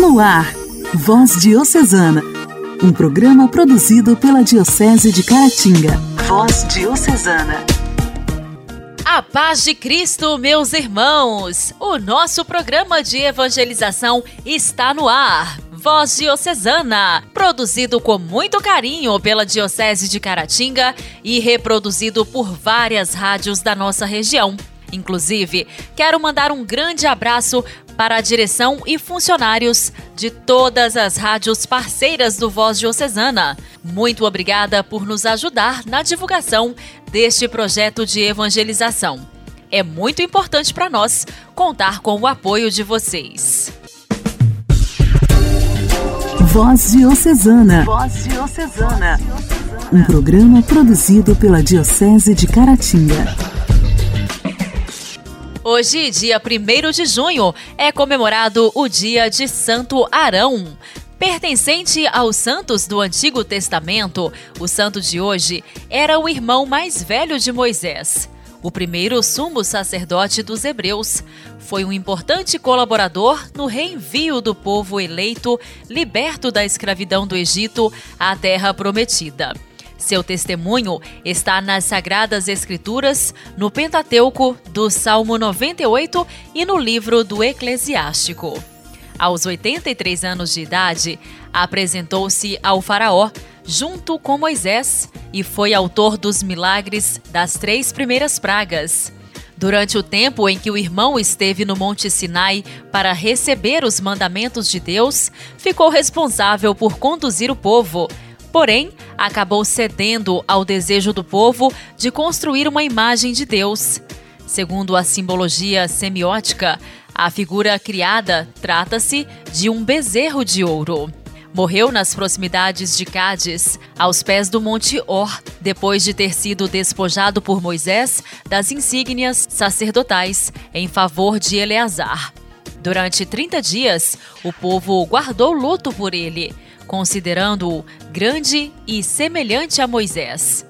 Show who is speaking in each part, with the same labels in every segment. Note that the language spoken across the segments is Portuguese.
Speaker 1: No ar, Voz Diocesana, um programa produzido pela Diocese de Caratinga. Voz Diocesana.
Speaker 2: A paz de Cristo, meus irmãos! O nosso programa de evangelização está no ar. Voz Diocesana, produzido com muito carinho pela Diocese de Caratinga e reproduzido por várias rádios da nossa região. Inclusive, quero mandar um grande abraço para a direção e funcionários de todas as rádios parceiras do Voz Diocesana. Muito obrigada por nos ajudar na divulgação deste projeto de evangelização. É muito importante para nós contar com o apoio de vocês.
Speaker 1: Voz Diocesana. Voz Diocesana. Um programa produzido pela Diocese de Caratinga.
Speaker 2: Hoje, dia 1 de junho, é comemorado o dia de Santo Arão. Pertencente aos santos do Antigo Testamento, o santo de hoje era o irmão mais velho de Moisés. O primeiro sumo sacerdote dos hebreus, foi um importante colaborador no reenvio do povo eleito liberto da escravidão do Egito à Terra Prometida. Seu testemunho está nas Sagradas Escrituras, no Pentateuco, do Salmo 98 e no livro do Eclesiástico. Aos 83 anos de idade, apresentou-se ao Faraó junto com Moisés e foi autor dos milagres das três primeiras pragas. Durante o tempo em que o irmão esteve no Monte Sinai para receber os mandamentos de Deus, ficou responsável por conduzir o povo Porém, acabou cedendo ao desejo do povo de construir uma imagem de Deus. Segundo a simbologia semiótica, a figura criada trata-se de um bezerro de ouro. Morreu nas proximidades de Cádiz, aos pés do Monte Or, depois de ter sido despojado por Moisés das insígnias sacerdotais em favor de Eleazar. Durante 30 dias, o povo guardou luto por ele considerando-o grande e semelhante a Moisés.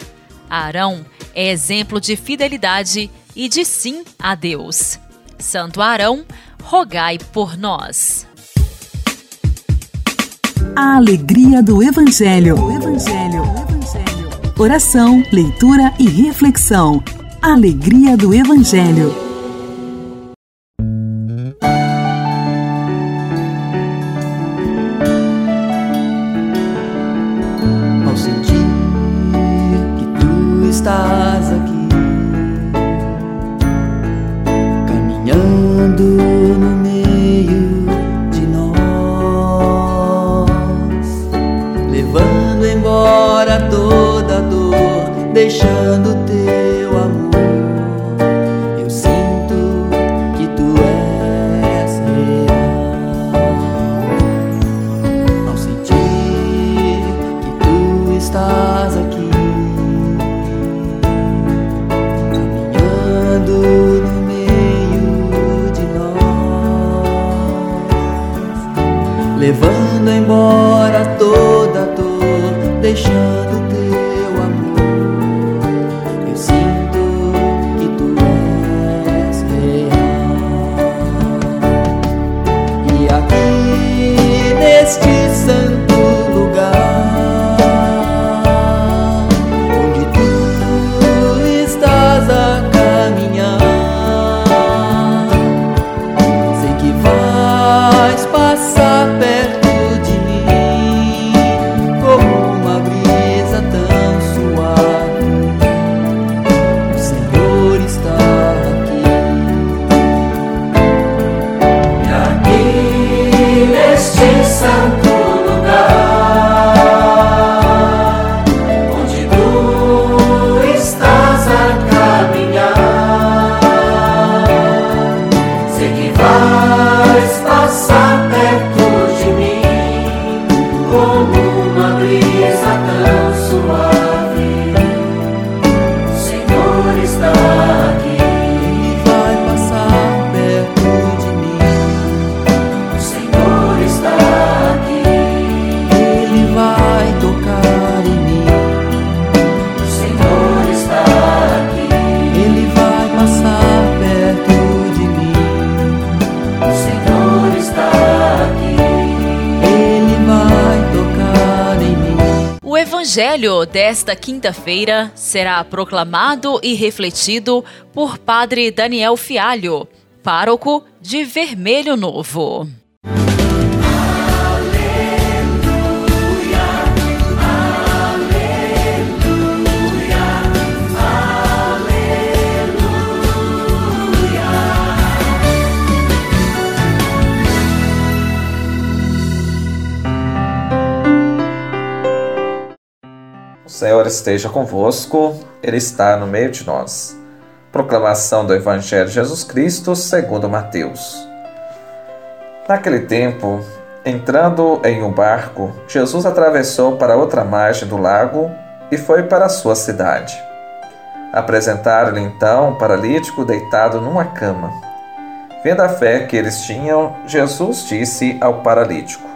Speaker 2: Arão é exemplo de fidelidade e de sim a Deus. Santo Arão, rogai por nós.
Speaker 1: A alegria do Evangelho. Evangelho. Evangelho. Oração, leitura e reflexão. Alegria do Evangelho.
Speaker 2: 也是。Passa perto de mim como uma brisa tão Desta quinta-feira será proclamado e refletido por Padre Daniel Fialho, pároco de Vermelho Novo.
Speaker 3: Senhor esteja convosco, Ele está no meio de nós. Proclamação do Evangelho de Jesus Cristo segundo Mateus. Naquele tempo, entrando em um barco, Jesus atravessou para outra margem do lago e foi para sua cidade. Apresentaram-lhe então um paralítico deitado numa cama. Vendo a fé que eles tinham, Jesus disse ao paralítico: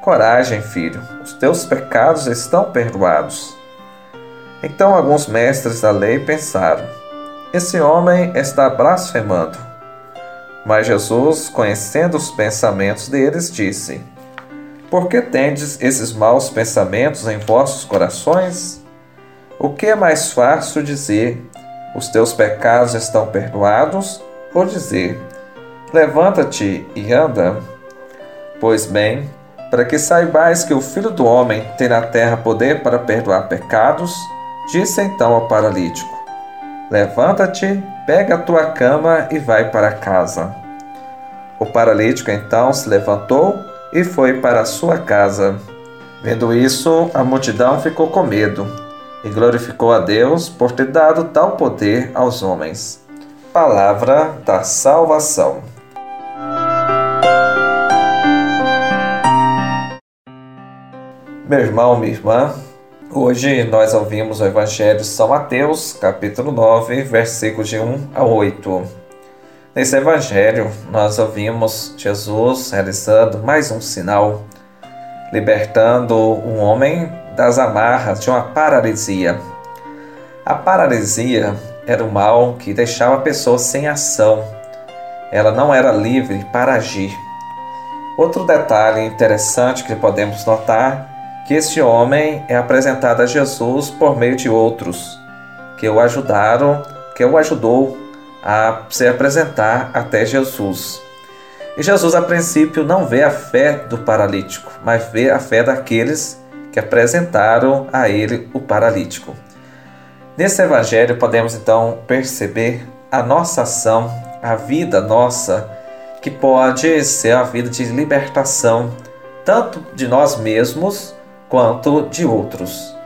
Speaker 3: Coragem, filho, os teus pecados estão perdoados. Então alguns mestres da lei pensaram: esse homem está blasfemando. Mas Jesus, conhecendo os pensamentos deles, disse: Por que tendes esses maus pensamentos em vossos corações? O que é mais fácil dizer: Os teus pecados estão perdoados? Ou dizer: Levanta-te e anda? Pois bem, para que saibais que o Filho do Homem tem na terra poder para perdoar pecados, Disse então ao paralítico: Levanta-te, pega a tua cama e vai para casa. O paralítico então se levantou e foi para sua casa. Vendo isso, a multidão ficou com medo e glorificou a Deus por ter dado tal poder aos homens. Palavra da salvação. Meu irmão, minha irmã, Hoje nós ouvimos o Evangelho de São Mateus, capítulo 9, versículos de 1 a 8. Nesse Evangelho, nós ouvimos Jesus realizando mais um sinal, libertando um homem das amarras de uma paralisia. A paralisia era o mal que deixava a pessoa sem ação, ela não era livre para agir. Outro detalhe interessante que podemos notar que este homem é apresentado a Jesus por meio de outros que o ajudaram, que o ajudou a se apresentar até Jesus. E Jesus, a princípio, não vê a fé do paralítico, mas vê a fé daqueles que apresentaram a ele o paralítico. Nesse evangelho, podemos então perceber a nossa ação, a vida nossa, que pode ser a vida de libertação, tanto de nós mesmos quanto de outros.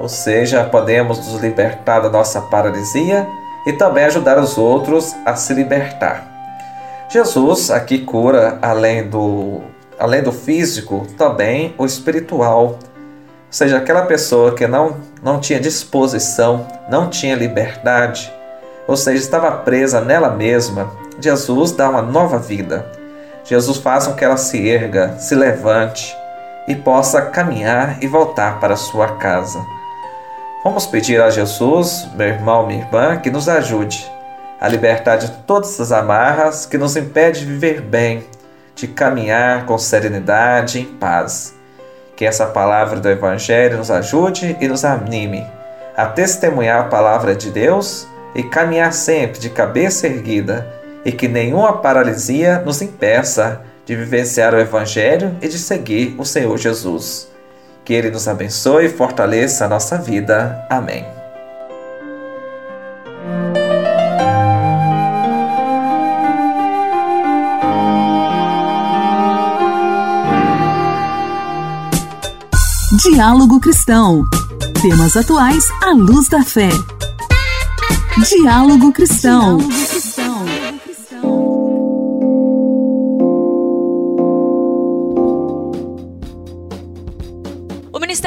Speaker 3: Ou seja, podemos nos libertar da nossa paralisia e também ajudar os outros a se libertar. Jesus aqui cura além do além do físico, também o espiritual. Ou seja, aquela pessoa que não, não tinha disposição, não tinha liberdade, ou seja, estava presa nela mesma, Jesus dá uma nova vida. Jesus faz com que ela se erga, se levante, e possa caminhar e voltar para sua casa. Vamos pedir a Jesus, meu irmão, minha irmã, que nos ajude a libertar de todas as amarras que nos impedem de viver bem, de caminhar com serenidade e em paz. Que essa palavra do Evangelho nos ajude e nos anime a testemunhar a palavra de Deus e caminhar sempre de cabeça erguida e que nenhuma paralisia nos impeça de vivenciar o Evangelho e de seguir o Senhor Jesus. Que Ele nos abençoe e fortaleça a nossa vida. Amém.
Speaker 1: Diálogo Cristão. Temas atuais à luz da fé. Diálogo Cristão. Diálogo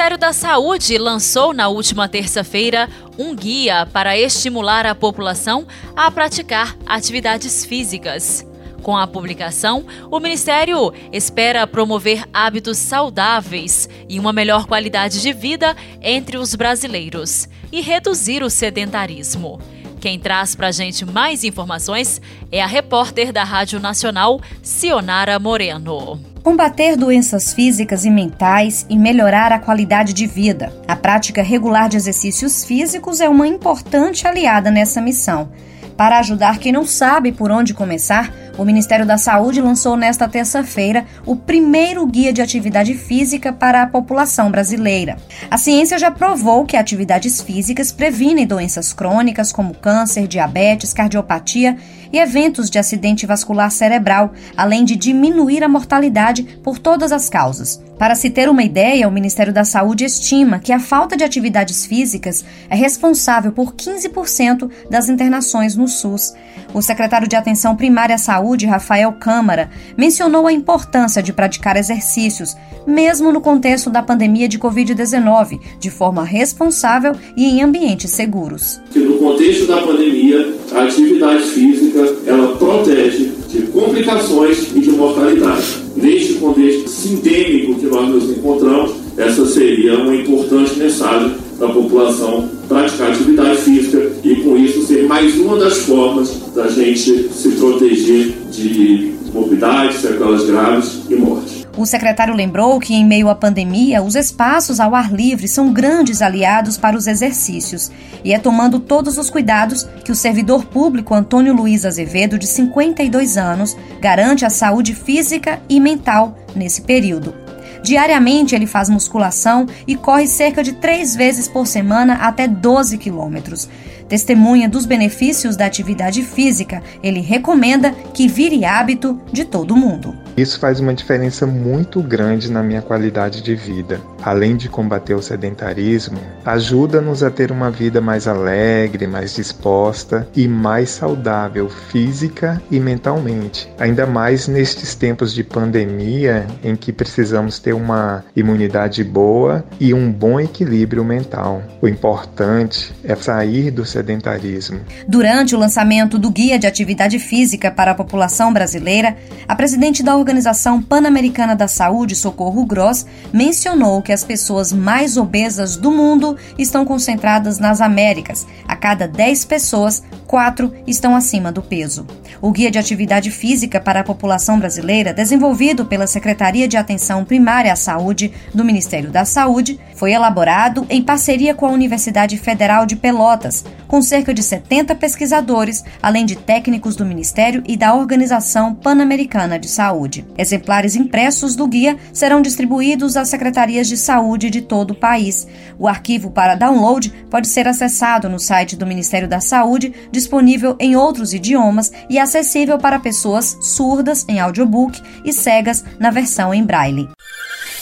Speaker 2: Ministério da Saúde lançou na última terça-feira um guia para estimular a população a praticar atividades físicas. Com a publicação, o Ministério espera promover hábitos saudáveis e uma melhor qualidade de vida entre os brasileiros e reduzir o sedentarismo. Quem traz pra gente mais informações é a repórter da Rádio Nacional, Cionara Moreno.
Speaker 4: Combater doenças físicas e mentais e melhorar a qualidade de vida. A prática regular de exercícios físicos é uma importante aliada nessa missão. Para ajudar quem não sabe por onde começar, o Ministério da Saúde lançou nesta terça-feira o primeiro guia de atividade física para a população brasileira. A ciência já provou que atividades físicas previnem doenças crônicas como câncer, diabetes, cardiopatia e eventos de acidente vascular cerebral, além de diminuir a mortalidade por todas as causas. Para se ter uma ideia, o Ministério da Saúde estima que a falta de atividades físicas é responsável por 15% das internações no SUS. O secretário de Atenção Primária à Saúde, Rafael Câmara, mencionou a importância de praticar exercícios, mesmo no contexto da pandemia de Covid-19, de forma responsável e em ambientes seguros.
Speaker 5: No contexto da pandemia, a atividade física ela protege de complicações e de mortalidade. Neste contexto sintêmico que nós nos encontramos, essa seria uma importante mensagem da população praticar atividade física e com isso ser mais uma das formas da gente se proteger de morbidades, sequelas graves e morte.
Speaker 4: O secretário lembrou que, em meio à pandemia, os espaços ao ar livre são grandes aliados para os exercícios e é tomando todos os cuidados que o servidor público Antônio Luiz Azevedo, de 52 anos, garante a saúde física e mental nesse período. Diariamente ele faz musculação e corre cerca de três vezes por semana até 12 quilômetros. Testemunha dos benefícios da atividade física, ele recomenda que vire hábito de todo mundo.
Speaker 6: Isso faz uma diferença muito grande na minha qualidade de vida. Além de combater o sedentarismo, ajuda-nos a ter uma vida mais alegre, mais disposta e mais saudável física e mentalmente. Ainda mais nestes tempos de pandemia em que precisamos ter uma imunidade boa e um bom equilíbrio mental. O importante é sair do sedentarismo.
Speaker 4: Durante o lançamento do Guia de Atividade Física para a População Brasileira, a presidente da Organização Pan-Americana da Saúde, Socorro Gross, mencionou que as pessoas mais obesas do mundo estão concentradas nas Américas. A cada 10 pessoas, 4 estão acima do peso. O Guia de Atividade Física para a População Brasileira, desenvolvido pela Secretaria de Atenção Primária à Saúde do Ministério da Saúde, foi elaborado em parceria com a Universidade Federal de Pelotas, com cerca de 70 pesquisadores, além de técnicos do Ministério e da Organização Pan-Americana de Saúde. Exemplares impressos do guia serão distribuídos às secretarias de saúde de todo o país. O arquivo para download pode ser acessado no site do Ministério da Saúde, disponível em outros idiomas e acessível para pessoas surdas em audiobook e cegas na versão em braille.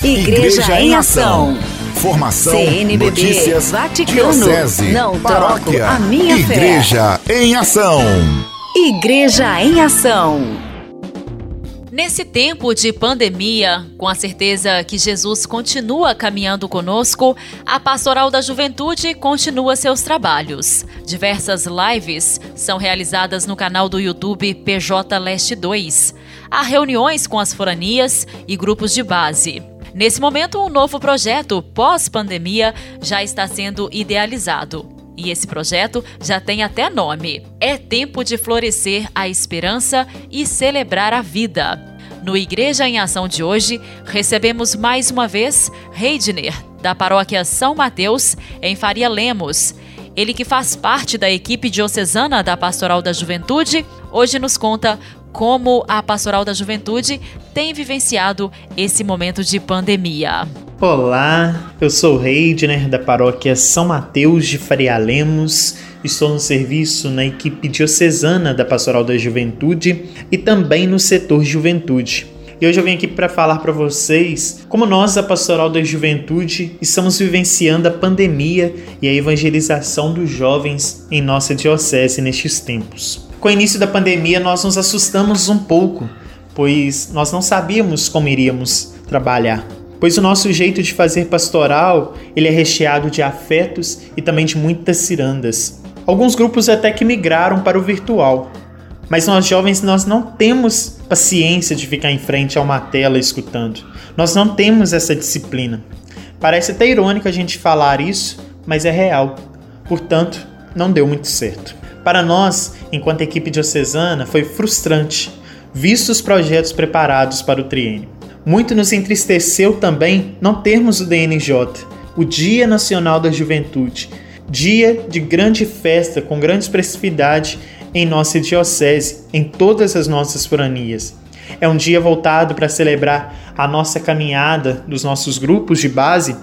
Speaker 1: Igreja, Igreja em Ação.
Speaker 7: Formação, CNBB, notícias,
Speaker 1: Vaticano,
Speaker 7: diocese,
Speaker 1: não
Speaker 7: paróquia,
Speaker 1: a minha
Speaker 7: Igreja
Speaker 1: fé.
Speaker 7: em Ação.
Speaker 1: Igreja em Ação.
Speaker 2: Nesse tempo de pandemia, com a certeza que Jesus continua caminhando conosco, a Pastoral da Juventude continua seus trabalhos. Diversas lives são realizadas no canal do YouTube PJ Leste 2. Há reuniões com as foranias e grupos de base. Nesse momento, um novo projeto pós-pandemia já está sendo idealizado. E esse projeto já tem até nome. É tempo de florescer a esperança e celebrar a vida. No Igreja em Ação de hoje, recebemos mais uma vez Reidner, da paróquia São Mateus, em Faria Lemos. Ele que faz parte da equipe diocesana da Pastoral da Juventude, hoje nos conta como a Pastoral da Juventude tem vivenciado esse momento de pandemia.
Speaker 8: Olá, eu sou Reidner da paróquia São Mateus de Faria Lemos. Estou no serviço na equipe diocesana da Pastoral da Juventude e também no setor Juventude. E hoje eu vim aqui para falar para vocês como nós, a Pastoral da Juventude, estamos vivenciando a pandemia e a evangelização dos jovens em nossa diocese nestes tempos. Com o início da pandemia, nós nos assustamos um pouco, pois nós não sabíamos como iríamos trabalhar pois o nosso jeito de fazer pastoral ele é recheado de afetos e também de muitas cirandas. Alguns grupos até que migraram para o virtual, mas nós jovens nós não temos paciência de ficar em frente a uma tela escutando. Nós não temos essa disciplina. Parece até irônico a gente falar isso, mas é real. Portanto, não deu muito certo. Para nós, enquanto equipe diocesana, foi frustrante, visto os projetos preparados para o triênio. Muito nos entristeceu também não termos o DNJ, o Dia Nacional da Juventude, dia de grande festa com grande expressividade em nossa diocese, em todas as nossas foranias. É um dia voltado para celebrar a nossa caminhada dos nossos grupos de base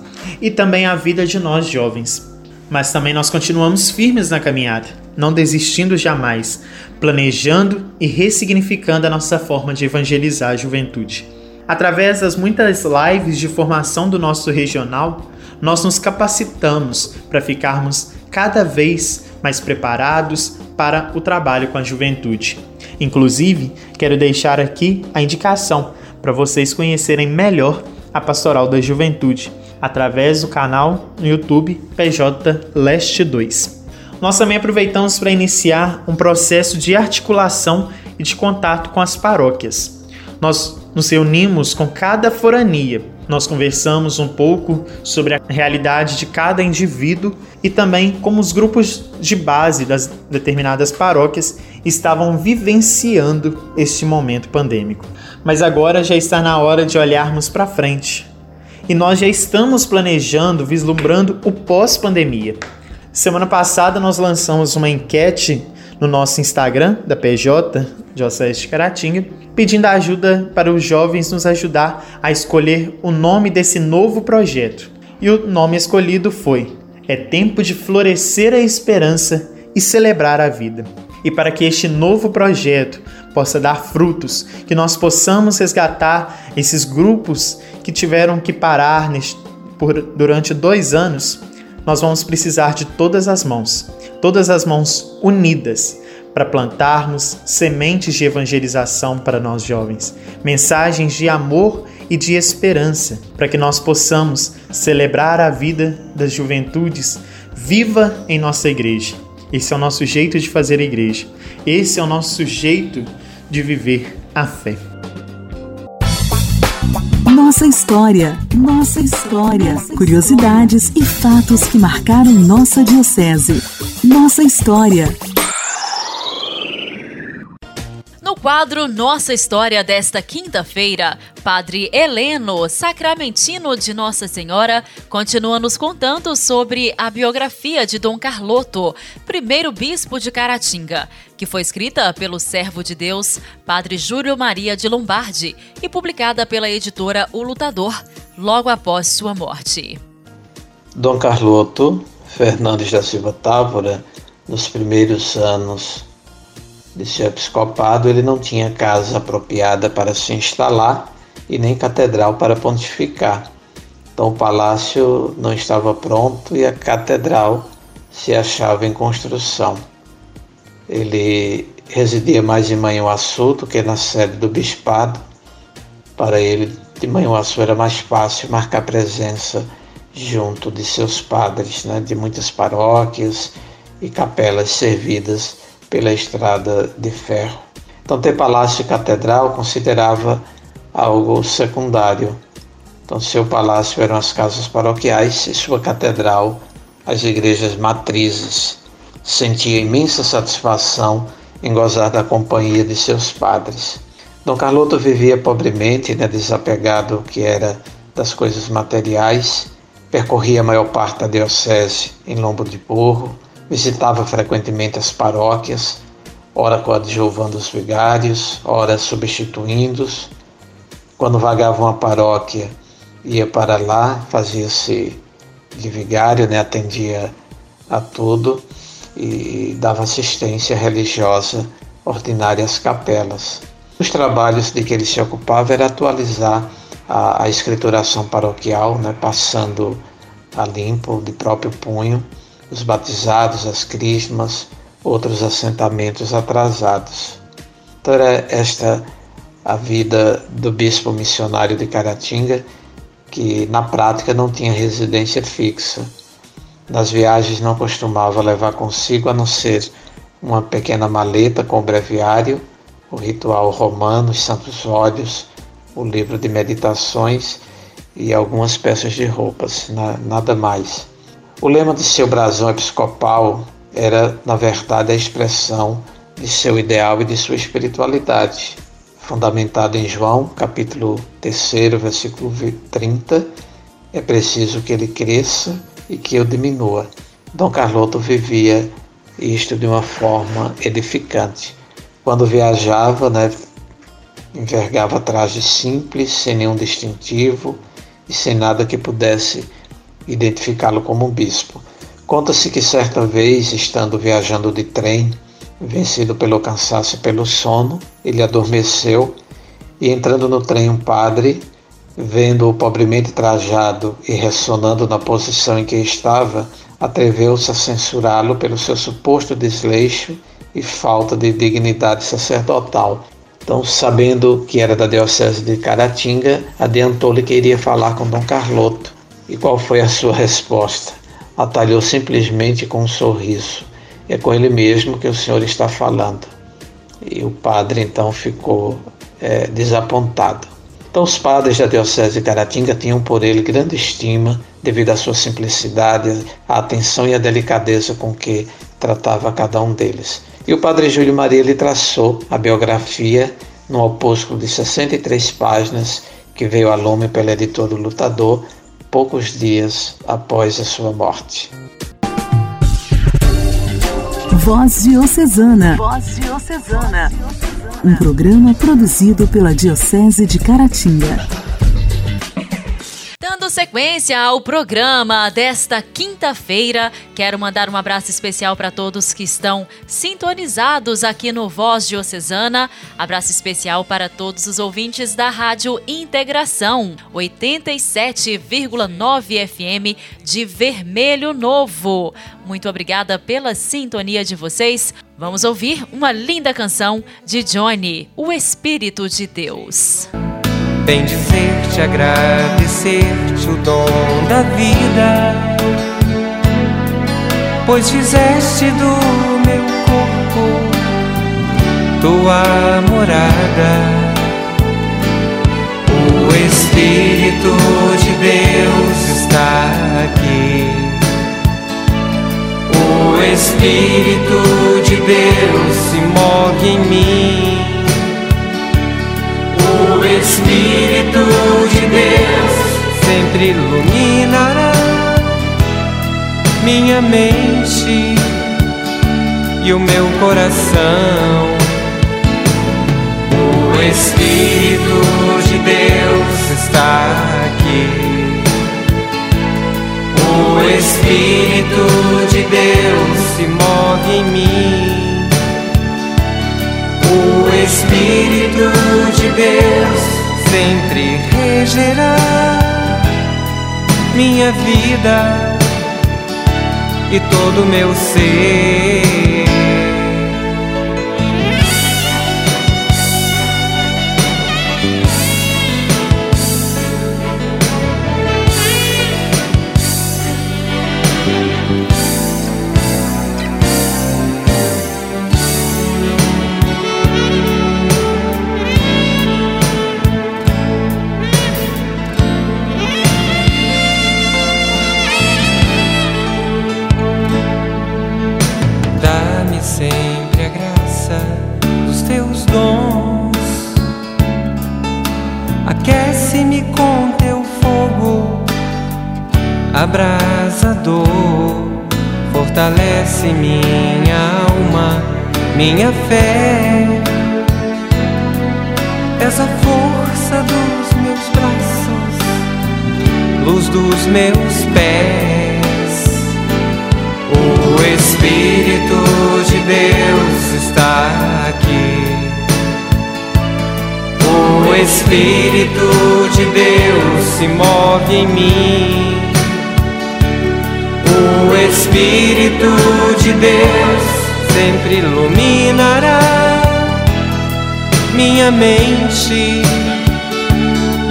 Speaker 8: e também a vida de nós jovens. Mas também nós continuamos firmes na caminhada, não desistindo jamais, planejando e ressignificando a nossa forma de evangelizar a juventude. Através das muitas lives de formação do nosso regional, nós nos capacitamos para ficarmos cada vez mais preparados para o trabalho com a juventude. Inclusive, quero deixar aqui a indicação para vocês conhecerem melhor a Pastoral da Juventude através do canal no YouTube PJ Leste 2. Nós também aproveitamos para iniciar um processo de articulação e de contato com as paróquias. Nós nos reunimos com cada forania. Nós conversamos um pouco sobre a realidade de cada indivíduo e também como os grupos de base das determinadas paróquias estavam vivenciando este momento pandêmico. Mas agora já está na hora de olharmos para frente. E nós já estamos planejando, vislumbrando o pós-pandemia. Semana passada nós lançamos uma enquete no nosso Instagram da PJ, De Caratinga, pedindo ajuda para os jovens nos ajudar a escolher o nome desse novo projeto. E o nome escolhido foi É Tempo de Florescer a Esperança e Celebrar a Vida. E para que este novo projeto possa dar frutos, que nós possamos resgatar esses grupos que tiveram que parar neste, por, durante dois anos, nós vamos precisar de todas as mãos, todas as mãos unidas para plantarmos sementes de evangelização para nós jovens, mensagens de amor e de esperança, para que nós possamos celebrar a vida das juventudes viva em nossa igreja. Esse é o nosso jeito de fazer a igreja. Esse é o nosso jeito de viver a fé.
Speaker 1: Nossa história, nossa história, curiosidades e fatos que marcaram nossa diocese. Nossa história.
Speaker 2: Quadro Nossa História desta quinta-feira, Padre Heleno, sacramentino de Nossa Senhora, continua nos contando sobre a biografia de Dom Carloto, primeiro bispo de Caratinga, que foi escrita pelo servo de Deus, Padre Júlio Maria de Lombardi, e publicada pela editora O Lutador, logo após sua morte.
Speaker 9: Dom Carloto Fernandes da Silva Távora, nos primeiros anos de seu episcopado, ele não tinha casa apropriada para se instalar e nem catedral para pontificar. Então o palácio não estava pronto e a catedral se achava em construção. Ele residia mais em Manhuaçu do que na sede do bispado. Para ele, de Manhuaçu era mais fácil marcar presença junto de seus padres, né, de muitas paróquias e capelas servidas pela estrada de ferro. Então, ter palácio e catedral considerava algo secundário. Então, seu palácio eram as casas paroquiais e sua catedral as igrejas matrizes. Sentia imensa satisfação em gozar da companhia de seus padres. Dom Carloto vivia pobremente, né, desapegado que era das coisas materiais, percorria a maior parte da diocese em lombo de burro, Visitava frequentemente as paróquias, ora coadjuvando os vigários, ora substituindo-os. Quando vagava uma paróquia, ia para lá, fazia-se de vigário, né, atendia a tudo e dava assistência religiosa ordinária às capelas. Os trabalhos de que ele se ocupava era atualizar a, a escrituração paroquial, né, passando a limpo de próprio punho os batizados, as crismas, outros assentamentos atrasados. Então era esta a vida do bispo missionário de Caratinga, que na prática não tinha residência fixa. Nas viagens não costumava levar consigo a não ser uma pequena maleta com o breviário, o ritual romano, os santos óleos, o livro de meditações e algumas peças de roupas, nada mais. O lema de seu brasão episcopal era, na verdade, a expressão de seu ideal e de sua espiritualidade, fundamentado em João, capítulo 3, versículo 30, é preciso que ele cresça e que eu diminua. Dom Carloto vivia isto de uma forma edificante. Quando viajava, né, envergava traje simples, sem nenhum distintivo e sem nada que pudesse identificá-lo como um bispo. Conta-se que certa vez, estando viajando de trem, vencido pelo cansaço e pelo sono, ele adormeceu e entrando no trem um padre, vendo-o pobremente trajado e ressonando na posição em que estava, atreveu-se a censurá-lo pelo seu suposto desleixo e falta de dignidade sacerdotal. Então, sabendo que era da diocese de Caratinga, adiantou-lhe que iria falar com Dom Carloto. E qual foi a sua resposta? Atalhou simplesmente com um sorriso. É com ele mesmo que o senhor está falando. E o padre então ficou é, desapontado. Então, os padres da Diocese de Caratinga tinham por ele grande estima devido à sua simplicidade, à atenção e à delicadeza com que tratava cada um deles. E o padre Júlio Maria lhe traçou a biografia no opúsculo de 63 páginas que veio a lume pela editora Lutador poucos dias após a sua morte.
Speaker 1: Voz Diocesana. Voz Diocesana. Um programa produzido pela Diocese de Caratinga.
Speaker 2: Sequência ao programa desta quinta-feira, quero mandar um abraço especial para todos que estão sintonizados aqui no Voz Diocesana. Abraço especial para todos os ouvintes da Rádio Integração 87,9 FM de Vermelho Novo. Muito obrigada pela sintonia de vocês. Vamos ouvir uma linda canção de Johnny, O Espírito de Deus.
Speaker 10: Dizer-te, agradecer-te o dom da vida, pois fizeste do meu corpo tua morada. O Espírito de Deus está aqui. O Espírito de Deus se move em mim. O Espírito de Deus sempre iluminará minha mente e o meu coração. O Espírito de Deus está aqui. O Espírito de Deus se move em mim. Espírito de Deus sempre regerá minha vida e todo meu ser. Espírito de Deus se move em mim. O Espírito de Deus sempre iluminará minha mente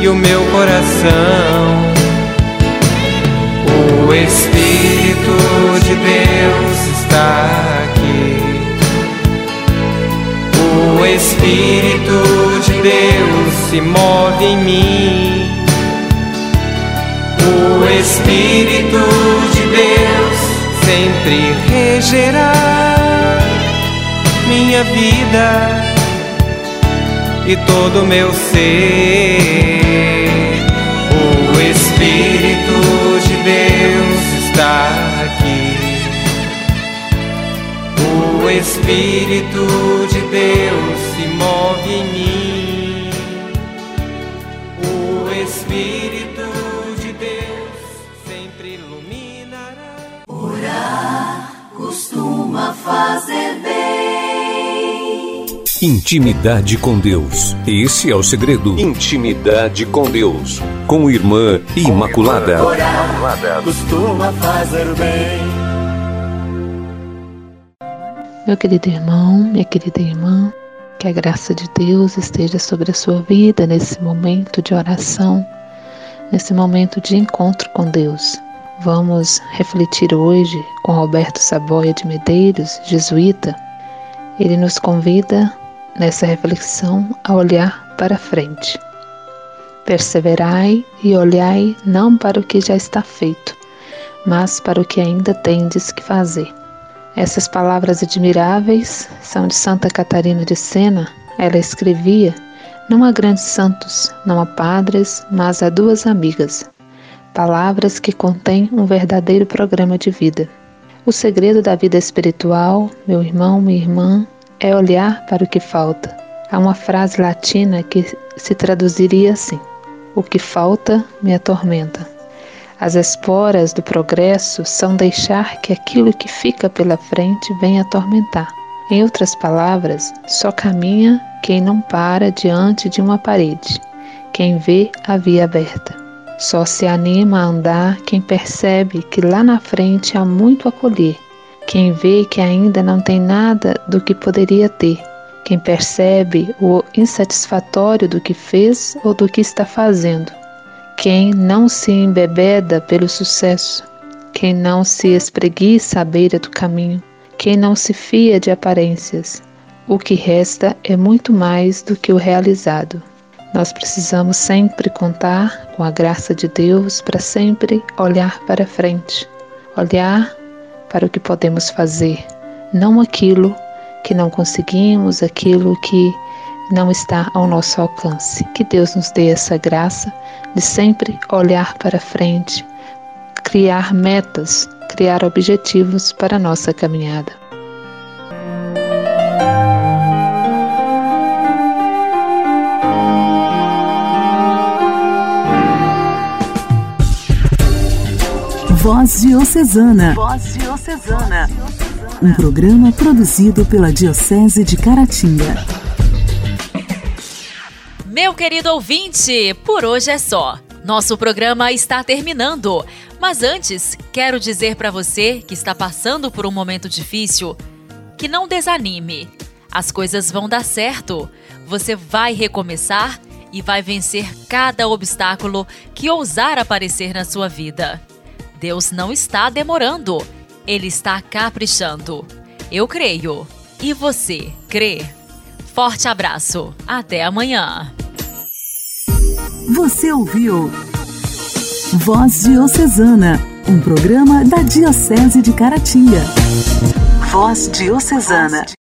Speaker 10: e o meu coração. O Espírito de Deus está aqui. O Espírito Deus se move em mim. O Espírito de Deus sempre regerá minha vida e todo meu ser. O Espírito de Deus está aqui. O Espírito de Deus se move em mim.
Speaker 1: Fazer bem.
Speaker 11: Intimidade com Deus. Esse é o segredo. Intimidade com Deus. Com Irmã Imaculada.
Speaker 12: Orar costuma fazer bem.
Speaker 13: Meu querido irmão, minha querida irmã, que a graça de Deus esteja sobre a sua vida nesse momento de oração, nesse momento de encontro com Deus. Vamos refletir hoje com Roberto Saboia de Medeiros, jesuíta. Ele nos convida nessa reflexão a olhar para frente. Perseverai e olhai não para o que já está feito, mas para o que ainda tendes que fazer. Essas palavras admiráveis são de Santa Catarina de Sena. Ela escrevia não a grandes santos, não a padres, mas a duas amigas. Palavras que contêm um verdadeiro programa de vida. O segredo da vida espiritual, meu irmão, minha irmã, é olhar para o que falta. Há uma frase latina que se traduziria assim: O que falta me atormenta. As esporas do progresso são deixar que aquilo que fica pela frente venha atormentar. Em outras palavras, só caminha quem não para diante de uma parede, quem vê a via aberta. Só se anima a andar quem percebe que lá na frente há muito a colher, quem vê que ainda não tem nada do que poderia ter, quem percebe o insatisfatório do que fez ou do que está fazendo, quem não se embebeda pelo sucesso, quem não se espreguiça à beira do caminho, quem não se fia de aparências. O que resta é muito mais do que o realizado. Nós precisamos sempre contar com a graça de Deus para sempre olhar para frente, olhar para o que podemos fazer, não aquilo que não conseguimos, aquilo que não está ao nosso alcance. Que Deus nos dê essa graça de sempre olhar para frente, criar metas, criar objetivos para a nossa caminhada.
Speaker 1: Voz Diocesana. Voz Diocesana. Um programa produzido pela Diocese de Caratinga.
Speaker 2: Meu querido ouvinte, por hoje é só. Nosso programa está terminando. Mas antes, quero dizer para você que está passando por um momento difícil que não desanime. As coisas vão dar certo. Você vai recomeçar e vai vencer cada obstáculo que ousar aparecer na sua vida. Deus não está demorando, Ele está caprichando. Eu creio. E você, crê? Forte abraço. Até amanhã.
Speaker 1: Você ouviu Voz Diocesana, um programa da Diocese de Caratinga. Voz Diocesana.